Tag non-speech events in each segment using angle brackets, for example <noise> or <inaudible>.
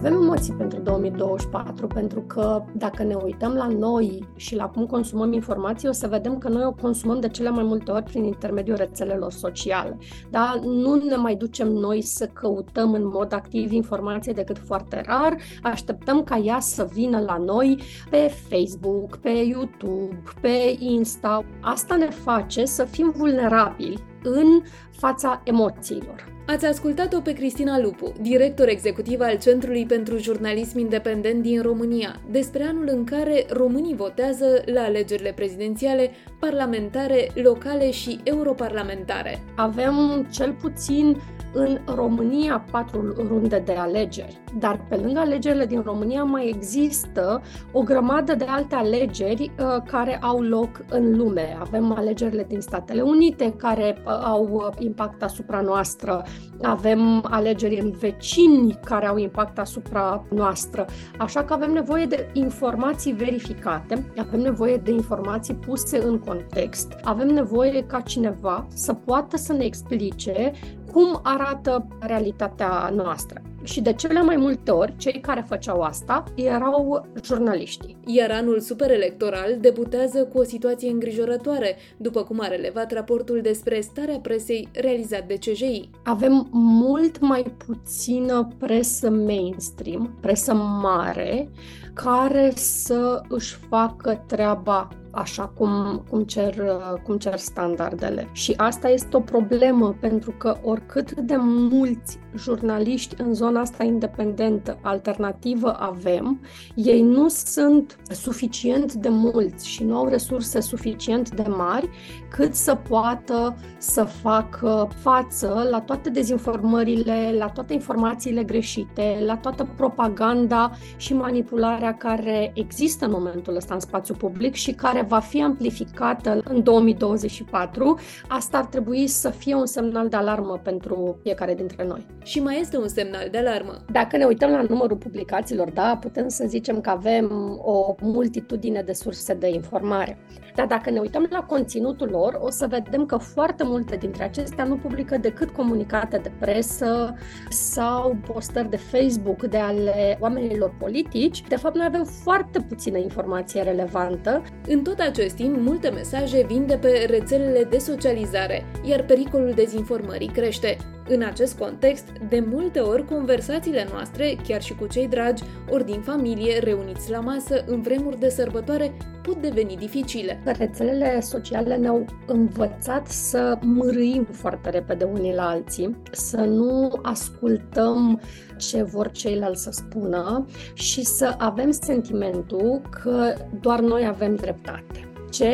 avem emoții pentru 2024, pentru că dacă ne uităm la noi și la cum consumăm informații, o să vedem că noi o consumăm de cele mai multe ori prin intermediul rețelelor sociale. Da? Nu ne mai ducem noi să căutăm în mod activ informație decât foarte rar, așteptăm ca ea să vină la noi pe Facebook, pe YouTube, pe Insta. Asta ne face să fim vulnerabili în fața emoțiilor. Ați ascultat-o pe Cristina Lupu, director executiv al Centrului pentru Jurnalism Independent din România, despre anul în care românii votează la alegerile prezidențiale, parlamentare, locale și europarlamentare. Avem cel puțin în România patru runde de alegeri, dar pe lângă alegerile din România mai există o grămadă de alte alegeri uh, care au loc în lume. Avem alegerile din Statele Unite care uh, au impact asupra noastră, avem alegeri în vecini care au impact asupra noastră, așa că avem nevoie de informații verificate, avem nevoie de informații puse în context, avem nevoie ca cineva să poată să ne explice cum arată realitatea noastră. Și de cele mai multe ori, cei care făceau asta erau jurnaliștii. Iar anul superelectoral debutează cu o situație îngrijorătoare, după cum a relevat raportul despre starea presei realizat de CJI. Avem mult mai puțină presă mainstream, presă mare, care să își facă treaba așa cum, cum, cer, cum cer standardele. Și asta este o problemă, pentru că oricât de mulți jurnaliști în zona asta independentă, alternativă avem, ei nu sunt suficient de mulți și nu au resurse suficient de mari cât să poată să facă față la toate dezinformările, la toate informațiile greșite, la toată propaganda și manipularea care există în momentul ăsta în spațiu public și care va fi amplificată în 2024. Asta ar trebui să fie un semnal de alarmă pentru fiecare dintre noi. Și mai este un semnal de alarmă. Dacă ne uităm la numărul publicațiilor, da, putem să zicem că avem o multitudine de surse de informare. Dar dacă ne uităm la conținutul lor, o să vedem că foarte multe dintre acestea nu publică decât comunicate de presă sau postări de Facebook de ale oamenilor politici. De fapt, noi avem foarte puțină informație relevantă. În tot acest timp, multe mesaje vin de pe rețelele de socializare, iar pericolul dezinformării crește. În acest context, de multe ori conversațiile noastre, chiar și cu cei dragi, ori din familie, reuniți la masă, în vremuri de sărbătoare, pot deveni dificile. Rețelele sociale ne-au învățat să mărâim foarte repede unii la alții, să nu ascultăm ce vor ceilalți să spună și să avem sentimentul că doar noi avem dreptate. Ce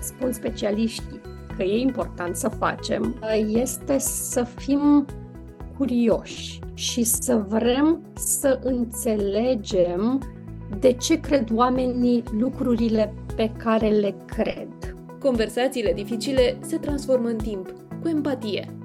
spun specialiștii că e important să facem este să fim curioși și să vrem să înțelegem de ce cred oamenii lucrurile pe care le cred. Conversațiile dificile se transformă în timp, cu empatie.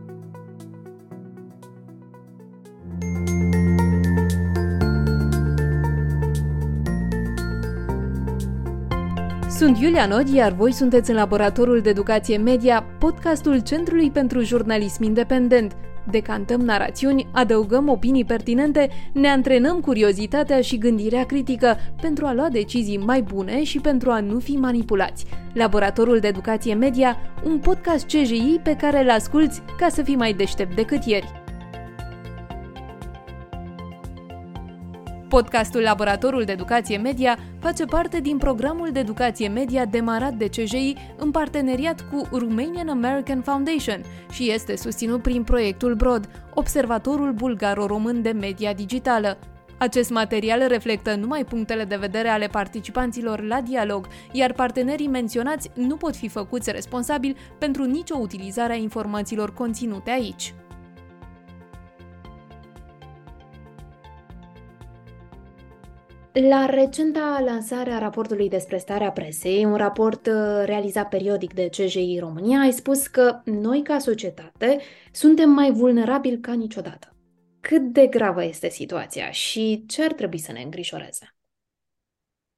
Sunt Iulia Nod, iar voi sunteți în Laboratorul de Educație Media, podcastul Centrului pentru Jurnalism Independent. Decantăm narațiuni, adăugăm opinii pertinente, ne antrenăm curiozitatea și gândirea critică pentru a lua decizii mai bune și pentru a nu fi manipulați. Laboratorul de Educație Media, un podcast CJI pe care îl asculți ca să fii mai deștept decât ieri. Podcastul Laboratorul de Educație Media face parte din programul de educație media demarat de CJI în parteneriat cu Romanian American Foundation și este susținut prin proiectul BROD, Observatorul Bulgaro-Român de Media Digitală. Acest material reflectă numai punctele de vedere ale participanților la dialog, iar partenerii menționați nu pot fi făcuți responsabili pentru nicio utilizare a informațiilor conținute aici. La recenta lansare a raportului despre starea presei, un raport uh, realizat periodic de CJI România, ai spus că noi, ca societate, suntem mai vulnerabili ca niciodată. Cât de gravă este situația și ce ar trebui să ne îngrijoreze?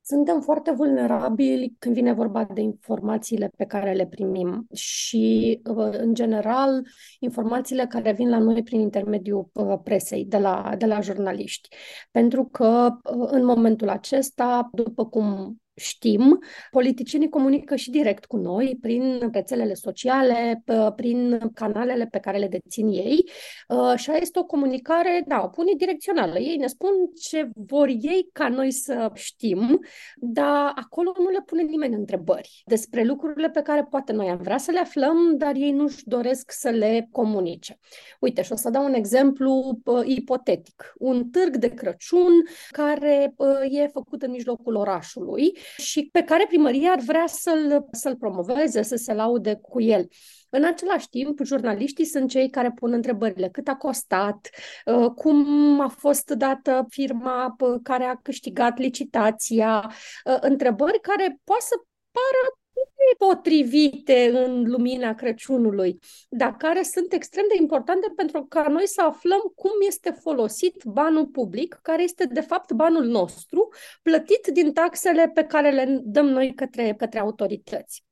Suntem foarte vulnerabili când vine vorba de informațiile pe care le primim și, uh, în general, informațiile care vin la noi prin intermediul uh, presei, de la, de la jurnaliști. Pentru că, uh, în momentul acesta, după cum știm, politicienii comunică și direct cu noi prin rețelele sociale, prin canalele pe care le dețin ei uh, și este o comunicare, da, unidirecțională. Ei ne spun ce vor ei ca noi să știm, dar acolo nu le pune nimeni întrebări despre lucrurile pe care poate noi am vrea să le aflăm, dar ei nu-și doresc să le comunice. Uite, și o să dau un exemplu uh, ipotetic. Un târg de Crăciun care uh, e făcut în mijlocul orașului și pe care primăria ar vrea să-l, să-l promoveze, să se laude cu el. În același timp, jurnaliștii sunt cei care pun întrebările. Cât a costat? Uh, cum a fost dată firma uh, care a câștigat licitația? Uh, întrebări care poate să pară potrivite în lumina Crăciunului, dar care sunt extrem de importante pentru ca noi să aflăm cum este folosit banul public, care este de fapt banul nostru, plătit din taxele pe care le dăm noi către, către autorități.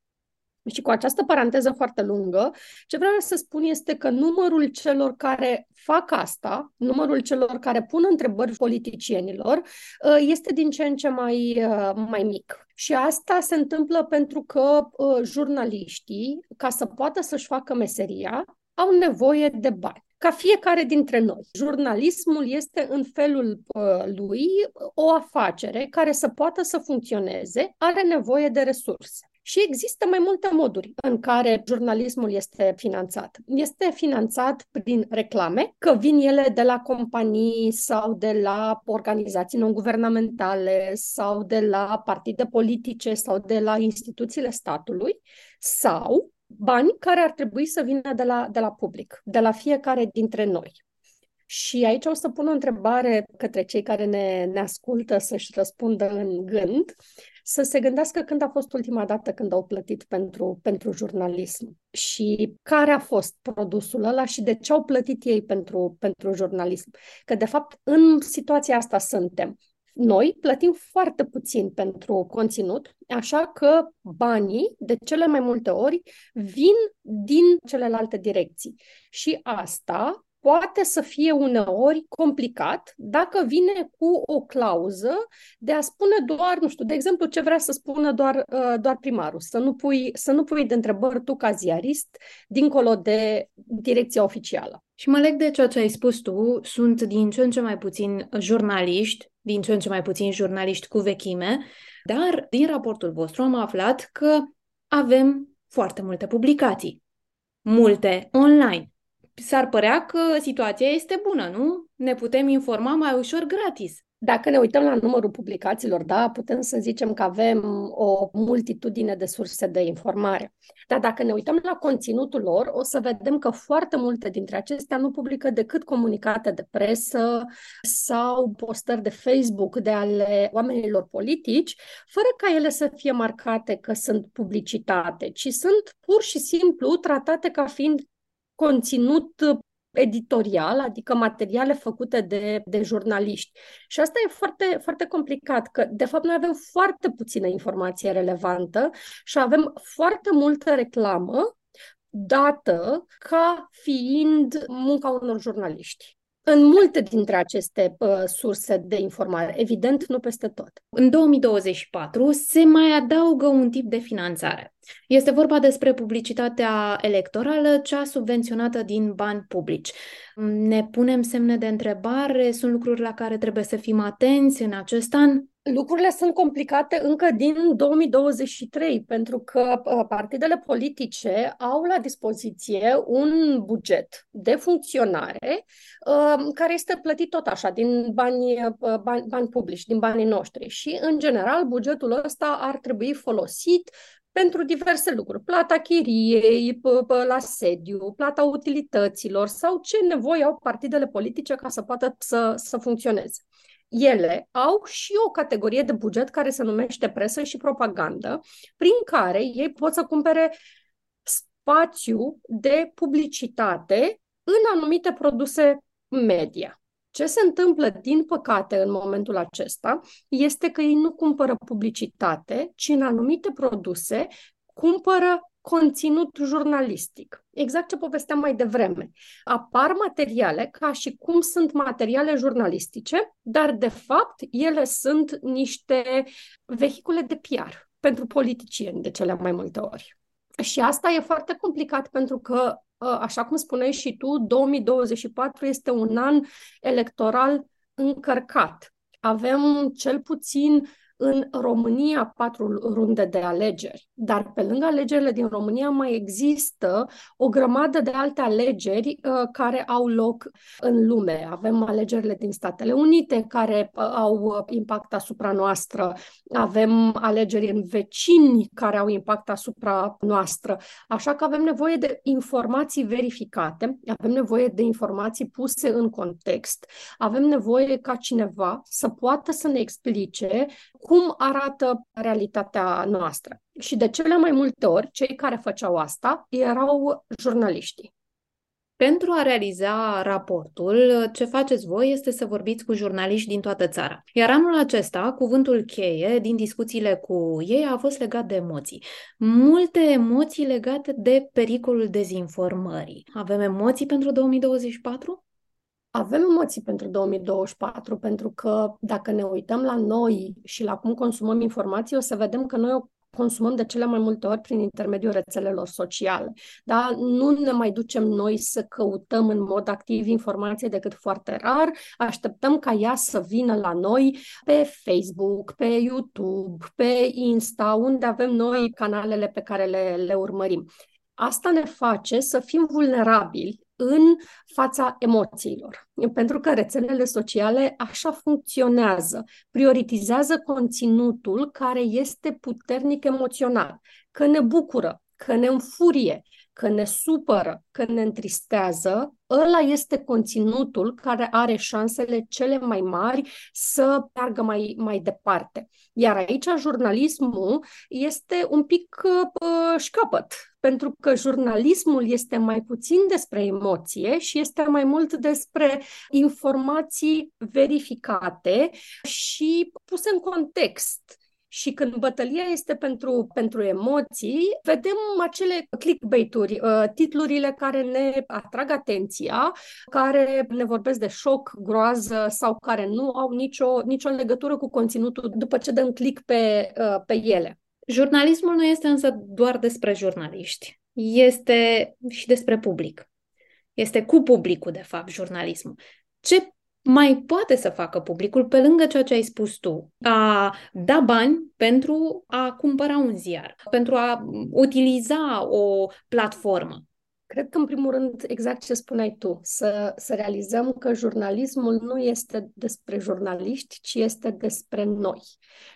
Și cu această paranteză foarte lungă, ce vreau să spun este că numărul celor care fac asta, numărul celor care pun întrebări politicienilor, uh, este din ce în ce mai, uh, mai mic. Și asta se întâmplă pentru că uh, jurnaliștii, ca să poată să-și facă meseria, au nevoie de bani ca fiecare dintre noi. Jurnalismul este în felul uh, lui o afacere care să poată să funcționeze, are nevoie de resurse. Și există mai multe moduri în care jurnalismul este finanțat. Este finanțat prin reclame, că vin ele de la companii sau de la organizații non-guvernamentale sau de la partide politice sau de la instituțiile statului, sau bani care ar trebui să vină de la, de la public, de la fiecare dintre noi. Și aici o să pun o întrebare către cei care ne, ne ascultă să-și răspundă în gând să se gândească când a fost ultima dată când au plătit pentru, pentru jurnalism și care a fost produsul ăla și de ce au plătit ei pentru, pentru jurnalism. Că, de fapt, în situația asta suntem. Noi plătim foarte puțin pentru conținut, așa că banii, de cele mai multe ori, vin din celelalte direcții. Și asta poate să fie uneori complicat dacă vine cu o clauză de a spune doar, nu știu, de exemplu, ce vrea să spună doar, uh, doar primarul, să nu, pui, să nu pui de întrebări tu ca ziarist dincolo de direcția oficială. Și mă leg de ceea ce ai spus tu, sunt din ce în ce mai puțin jurnaliști, din ce în ce mai puțin jurnaliști cu vechime, dar din raportul vostru am aflat că avem foarte multe publicații, multe online s-ar părea că situația este bună, nu? Ne putem informa mai ușor gratis. Dacă ne uităm la numărul publicațiilor, da, putem să zicem că avem o multitudine de surse de informare. Dar dacă ne uităm la conținutul lor, o să vedem că foarte multe dintre acestea nu publică decât comunicate de presă sau postări de Facebook de ale oamenilor politici, fără ca ele să fie marcate că sunt publicitate, ci sunt pur și simplu tratate ca fiind conținut editorial, adică materiale făcute de, de jurnaliști. Și asta e foarte, foarte complicat, că de fapt noi avem foarte puțină informație relevantă și avem foarte multă reclamă dată ca fiind munca unor jurnaliști în multe dintre aceste uh, surse de informare, evident nu peste tot. În 2024 se mai adaugă un tip de finanțare. Este vorba despre publicitatea electorală, cea subvenționată din bani publici. Ne punem semne de întrebare, sunt lucruri la care trebuie să fim atenți în acest an? Lucrurile sunt complicate încă din 2023, pentru că uh, partidele politice au la dispoziție un buget de funcționare uh, care este plătit tot așa, din bani, uh, bani, bani publici, din banii noștri. Și, în general, bugetul ăsta ar trebui folosit pentru diverse lucruri. Plata chiriei la sediu, plata utilităților sau ce nevoie au partidele politice ca să poată să, să funcționeze ele au și o categorie de buget care se numește presă și propagandă, prin care ei pot să cumpere spațiu de publicitate în anumite produse media. Ce se întâmplă, din păcate, în momentul acesta, este că ei nu cumpără publicitate, ci în anumite produse cumpără conținut jurnalistic. Exact ce povesteam mai devreme. Apar materiale ca și cum sunt materiale jurnalistice, dar de fapt ele sunt niște vehicule de PR pentru politicieni de cele mai multe ori. Și asta e foarte complicat pentru că, ă, așa cum spuneai și tu, 2024 este un an electoral încărcat. Avem cel puțin în România patru runde de alegeri, dar pe lângă alegerile din România mai există o grămadă de alte alegeri uh, care au loc în lume. Avem alegerile din Statele Unite care uh, au impact asupra noastră, avem alegeri în vecini care au impact asupra noastră, așa că avem nevoie de informații verificate, avem nevoie de informații puse în context, avem nevoie ca cineva să poată să ne explice cum arată realitatea noastră. Și de cele mai multe ori, cei care făceau asta erau jurnaliștii. Pentru a realiza raportul, ce faceți voi este să vorbiți cu jurnaliști din toată țara. Iar anul acesta, cuvântul cheie din discuțiile cu ei a fost legat de emoții. Multe emoții legate de pericolul dezinformării. Avem emoții pentru 2024? Avem emoții pentru 2024, pentru că dacă ne uităm la noi și la cum consumăm informații, o să vedem că noi o consumăm de cele mai multe ori prin intermediul rețelelor sociale. Da? Nu ne mai ducem noi să căutăm în mod activ informație decât foarte rar, așteptăm ca ea să vină la noi pe Facebook, pe YouTube, pe Insta, unde avem noi canalele pe care le, le urmărim. Asta ne face să fim vulnerabili în fața emoțiilor. Pentru că rețelele sociale așa funcționează. Prioritizează conținutul care este puternic emoțional, că ne bucură, că ne înfurie, că ne supără, că ne întristează, ăla este conținutul care are șansele cele mai mari să meargă mai, mai departe. Iar aici jurnalismul este un pic uh, șcapăt, pentru că jurnalismul este mai puțin despre emoție și este mai mult despre informații verificate și puse în context și când bătălia este pentru, pentru emoții, vedem acele clickbait-uri, uh, titlurile care ne atrag atenția, care ne vorbesc de șoc, groază sau care nu au nicio, nicio legătură cu conținutul după ce dăm click pe, uh, pe ele. Jurnalismul nu este însă doar despre jurnaliști, este și despre public. Este cu publicul, de fapt, jurnalismul. Ce mai poate să facă publicul pe lângă ceea ce ai spus tu, a da bani pentru a cumpăra un ziar, pentru a utiliza o platformă. Cred că, în primul rând, exact ce spuneai tu, să, să realizăm că jurnalismul nu este despre jurnaliști, ci este despre noi.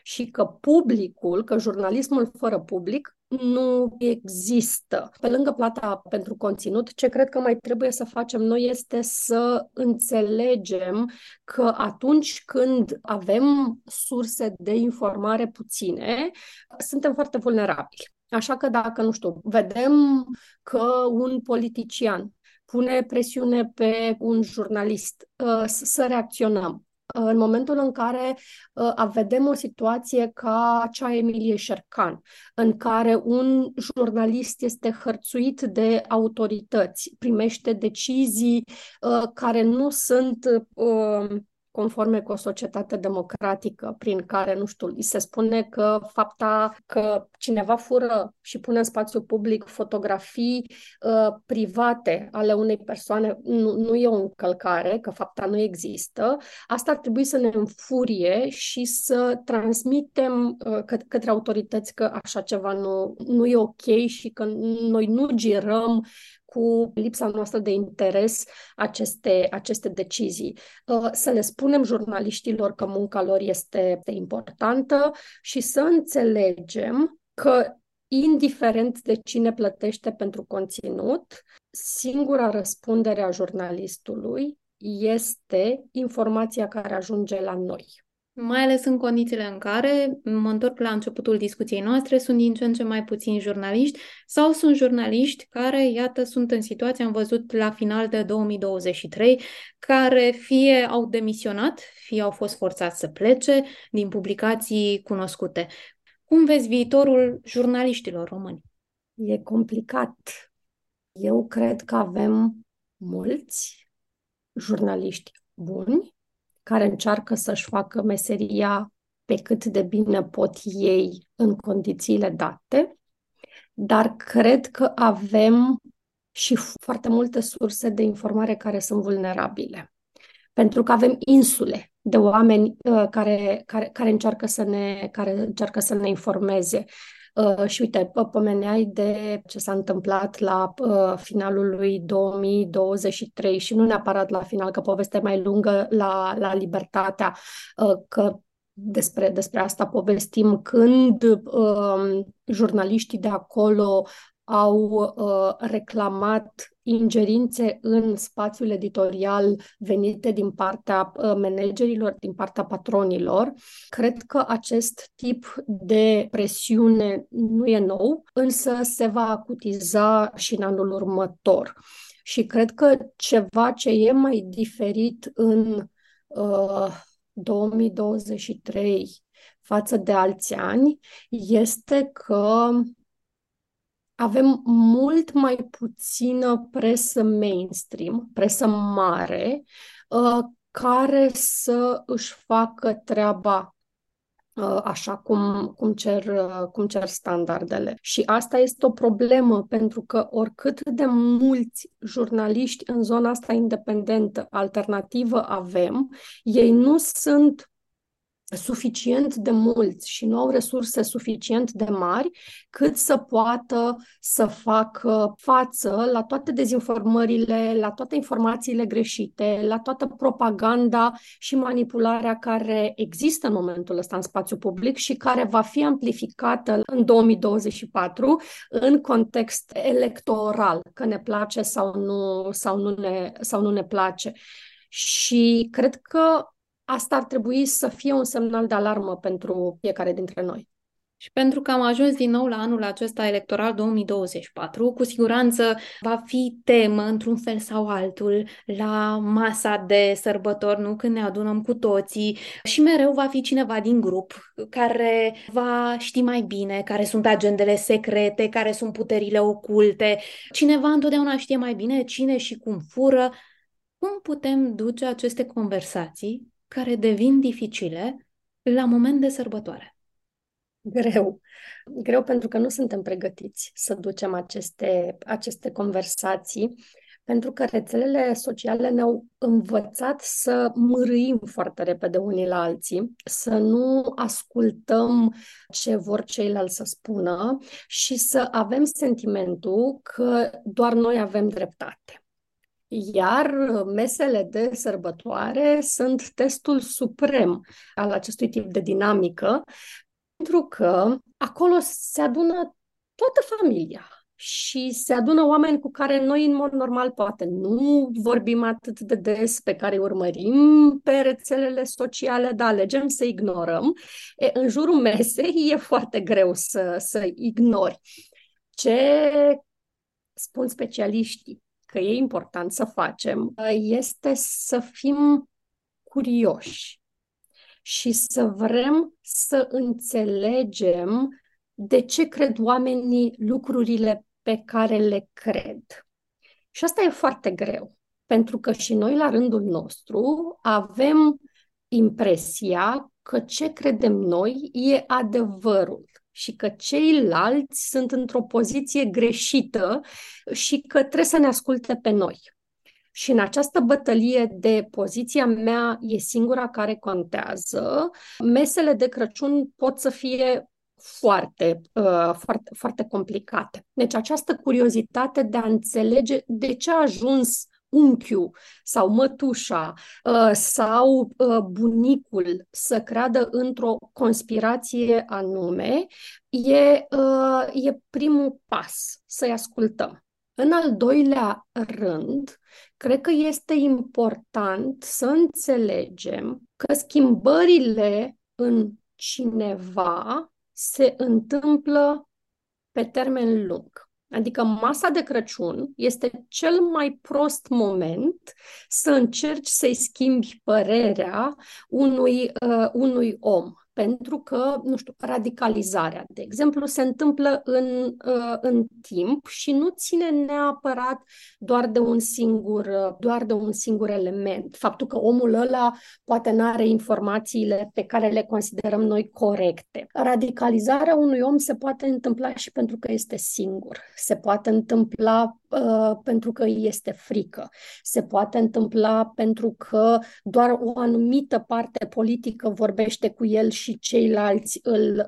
Și că publicul, că jurnalismul fără public nu există. Pe lângă plata pentru conținut, ce cred că mai trebuie să facem noi este să înțelegem că atunci când avem surse de informare puține, suntem foarte vulnerabili. Așa că dacă, nu știu, vedem că un politician pune presiune pe un jurnalist uh, să reacționăm, în momentul în care uh, vedem o situație ca cea Emilie Șercan, în care un jurnalist este hărțuit de autorități, primește decizii uh, care nu sunt uh, conforme cu o societate democratică prin care, nu știu, îi se spune că fapta că cineva fură și pune în spațiu public fotografii uh, private ale unei persoane nu, nu e o încălcare, că fapta nu există, asta ar trebui să ne înfurie și să transmitem uh, că, către autorități că așa ceva nu, nu e ok și că noi nu girăm cu lipsa noastră de interes aceste, aceste decizii. Uh, să le spunem jurnaliștilor că munca lor este importantă și să înțelegem că indiferent de cine plătește pentru conținut, singura răspundere a jurnalistului este informația care ajunge la noi. Mai ales în condițiile în care, mă întorc la începutul discuției noastre, sunt din ce în ce mai puțini jurnaliști sau sunt jurnaliști care, iată, sunt în situație, am văzut la final de 2023, care fie au demisionat, fie au fost forțați să plece din publicații cunoscute. Cum vezi viitorul jurnaliștilor români? E complicat. Eu cred că avem mulți jurnaliști buni care încearcă să-și facă meseria pe cât de bine pot ei în condițiile date, dar cred că avem și foarte multe surse de informare care sunt vulnerabile. Pentru că avem insule de oameni uh, care, care, care, încearcă să ne, care încearcă să ne informeze. Uh, și uite, pomeneai de ce s-a întâmplat la uh, finalul lui 2023 și nu neapărat la final, că povestea mai lungă la, la Libertatea, uh, că despre, despre asta povestim când uh, jurnaliștii de acolo au uh, reclamat ingerințe în spațiul editorial venite din partea uh, managerilor, din partea patronilor. Cred că acest tip de presiune nu e nou, însă se va acutiza și în anul următor. Și cred că ceva ce e mai diferit în uh, 2023 față de alți ani este că avem mult mai puțină presă mainstream, presă mare, uh, care să își facă treaba uh, așa cum, cum, cer, uh, cum cer standardele. Și asta este o problemă, pentru că oricât de mulți jurnaliști în zona asta independentă, alternativă avem, ei nu sunt suficient de mulți și nu au resurse suficient de mari cât să poată să facă față la toate dezinformările, la toate informațiile greșite, la toată propaganda și manipularea care există în momentul ăsta în spațiu public și care va fi amplificată în 2024 în context electoral, că ne place sau nu, sau nu, ne, sau nu ne place. Și cred că asta ar trebui să fie un semnal de alarmă pentru fiecare dintre noi. Și pentru că am ajuns din nou la anul acesta electoral 2024, cu siguranță va fi temă, într-un fel sau altul, la masa de sărbători, nu? Când ne adunăm cu toții și mereu va fi cineva din grup care va ști mai bine care sunt agendele secrete, care sunt puterile oculte. Cineva întotdeauna știe mai bine cine și cum fură. Cum putem duce aceste conversații care devin dificile la moment de sărbătoare? Greu. Greu pentru că nu suntem pregătiți să ducem aceste, aceste conversații, pentru că rețelele sociale ne-au învățat să mărâim foarte repede unii la alții, să nu ascultăm ce vor ceilalți să spună și să avem sentimentul că doar noi avem dreptate. Iar mesele de sărbătoare sunt testul suprem al acestui tip de dinamică, pentru că acolo se adună toată familia și se adună oameni cu care noi, în mod normal, poate nu vorbim atât de des, pe care îi urmărim pe rețelele sociale, dar alegem să ignorăm. E, în jurul mesei e foarte greu să, să ignori. Ce spun specialiștii? Că e important să facem este să fim curioși și să vrem să înțelegem de ce cred oamenii lucrurile pe care le cred. Și asta e foarte greu, pentru că și noi, la rândul nostru, avem impresia că ce credem noi e adevărul și că ceilalți sunt într-o poziție greșită și că trebuie să ne asculte pe noi. Și în această bătălie de poziția mea e singura care contează, mesele de Crăciun pot să fie foarte, uh, foarte, foarte complicate. Deci această curiozitate de a înțelege de ce a ajuns unchiul sau mătușa uh, sau uh, bunicul să creadă într-o conspirație anume, e, uh, e primul pas să-i ascultăm. În al doilea rând, cred că este important să înțelegem că schimbările în cineva se întâmplă pe termen lung. Adică masa de Crăciun este cel mai prost moment să încerci să-i schimbi părerea unui, uh, unui om pentru că, nu știu, radicalizarea, de exemplu, se întâmplă în, uh, în timp și nu ține neapărat doar de un singur, uh, doar de un singur element. Faptul că omul ăla poate nu are informațiile pe care le considerăm noi corecte. Radicalizarea unui om se poate întâmpla și pentru că este singur. Se poate întâmpla uh, pentru că îi este frică. Se poate întâmpla pentru că doar o anumită parte politică vorbește cu el și ceilalți îl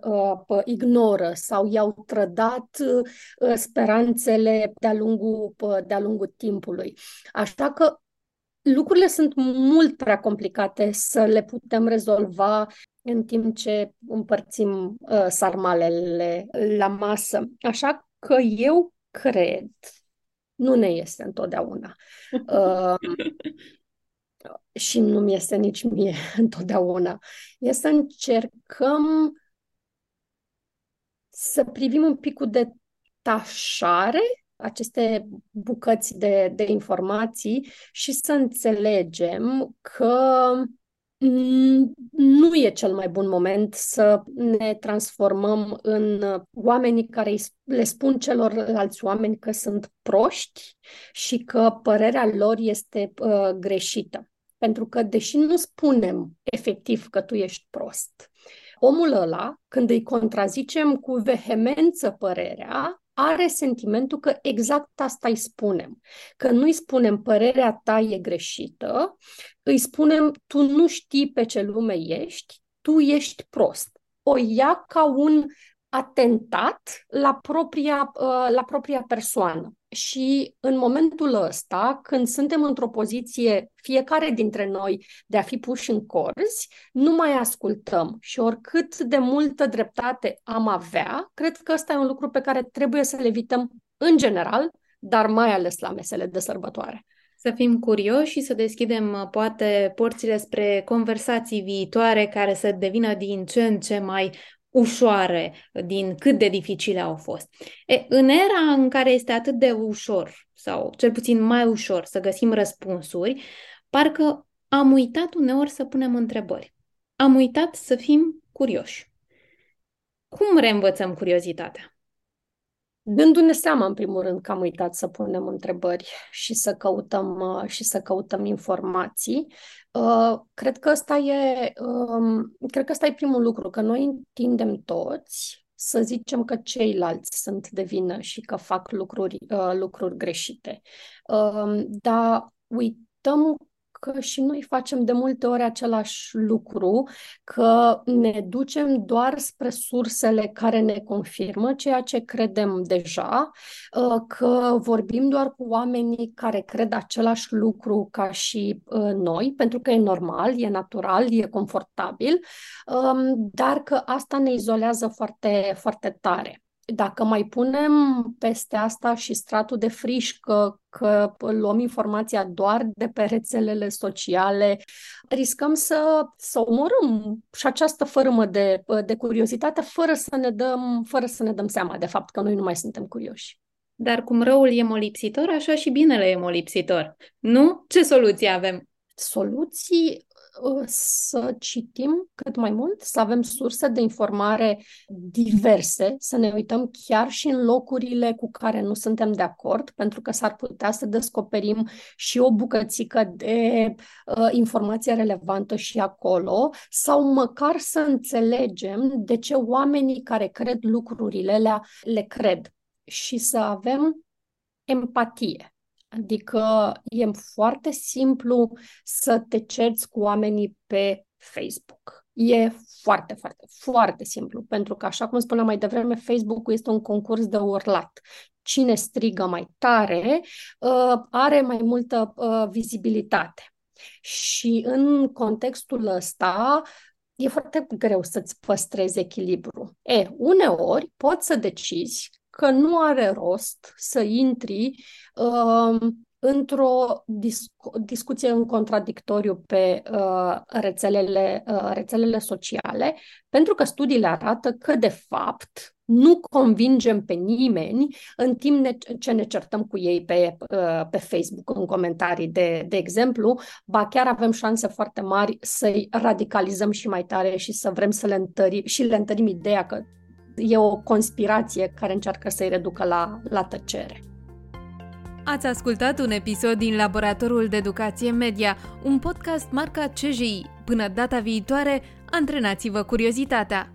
uh, ignoră sau i-au trădat uh, speranțele de-a lungul, uh, de-a lungul timpului. Așa că lucrurile sunt mult prea complicate să le putem rezolva în timp ce împărțim uh, sarmalele la masă. Așa că eu cred, nu ne este întotdeauna. Uh, și nu mi este nici mie <laughs> întotdeauna, e să încercăm să privim un pic cu detașare aceste bucăți de, de informații și să înțelegem că nu e cel mai bun moment să ne transformăm în oamenii care le spun celorlalți oameni că sunt proști și că părerea lor este uh, greșită. Pentru că, deși nu spunem efectiv că tu ești prost, omul ăla, când îi contrazicem cu vehemență părerea, are sentimentul că exact asta îi spunem. Că nu îi spunem părerea ta e greșită, îi spunem tu nu știi pe ce lume ești, tu ești prost. O ia ca un atentat la propria, uh, la propria persoană. Și în momentul ăsta, când suntem într-o poziție, fiecare dintre noi, de a fi puși în corzi, nu mai ascultăm. Și oricât de multă dreptate am avea, cred că ăsta e un lucru pe care trebuie să le evităm în general, dar mai ales la mesele de sărbătoare. Să fim curioși și să deschidem poate porțile spre conversații viitoare care să devină din ce în ce mai ușoare din cât de dificile au fost. E, în era în care este atât de ușor, sau cel puțin mai ușor, să găsim răspunsuri, parcă am uitat uneori să punem întrebări. Am uitat să fim curioși. Cum reînvățăm curiozitatea? Dându-ne seama, în primul rând, că am uitat să punem întrebări și să căutăm, uh, și să căutăm informații, uh, cred că ăsta e, um, cred că ăsta e primul lucru, că noi întindem toți să zicem că ceilalți sunt de vină și că fac lucruri, uh, lucruri greșite. Um, dar uităm că și noi facem de multe ori același lucru, că ne ducem doar spre sursele care ne confirmă ceea ce credem deja, uh, că vorbim doar cu oamenii care cred același lucru ca și uh, noi, pentru că e normal, e natural, e confortabil, um, dar că asta ne izolează foarte, foarte tare dacă mai punem peste asta și stratul de frișcă că luăm informația doar de pe rețelele sociale, riscăm să, să omorâm și această fărâmă de, de curiozitate fără să, ne dăm, fără să ne dăm seama de fapt că noi nu mai suntem curioși. Dar cum răul e molipsitor, așa și binele e molipsitor. Nu? Ce soluție avem? Soluții să citim cât mai mult, să avem surse de informare diverse, să ne uităm chiar și în locurile cu care nu suntem de acord, pentru că s-ar putea să descoperim și o bucățică de uh, informație relevantă și acolo, sau măcar să înțelegem de ce oamenii care cred lucrurile le, le cred. Și să avem empatie Adică e foarte simplu să te cerți cu oamenii pe Facebook. E foarte, foarte, foarte simplu, pentru că, așa cum spuneam mai devreme, Facebook-ul este un concurs de urlat. Cine strigă mai tare uh, are mai multă uh, vizibilitate. Și în contextul ăsta, e foarte greu să-ți păstrezi echilibru. E, uneori poți să decizi că nu are rost să intri uh, într-o discu- discuție în contradictoriu pe uh, rețelele, uh, rețelele sociale, pentru că studiile arată că, de fapt, nu convingem pe nimeni în timp ne, ce ne certăm cu ei pe, uh, pe Facebook, în comentarii, de, de exemplu, ba chiar avem șanse foarte mari să-i radicalizăm și mai tare și să vrem să le întărim și le întărim ideea că e o conspirație care încearcă să-i reducă la, la tăcere. Ați ascultat un episod din Laboratorul de Educație Media, un podcast marca CJI. Până data viitoare, antrenați-vă curiozitatea!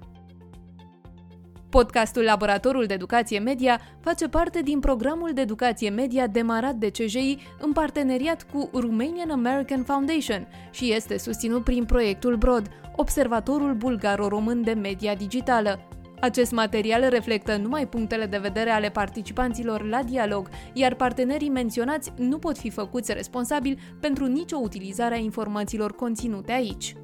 Podcastul Laboratorul de Educație Media face parte din programul de educație media demarat de CJI în parteneriat cu Romanian American Foundation și este susținut prin proiectul BROD, Observatorul Bulgaro-Român de Media Digitală. Acest material reflectă numai punctele de vedere ale participanților la dialog, iar partenerii menționați nu pot fi făcuți responsabili pentru nicio utilizare a informațiilor conținute aici.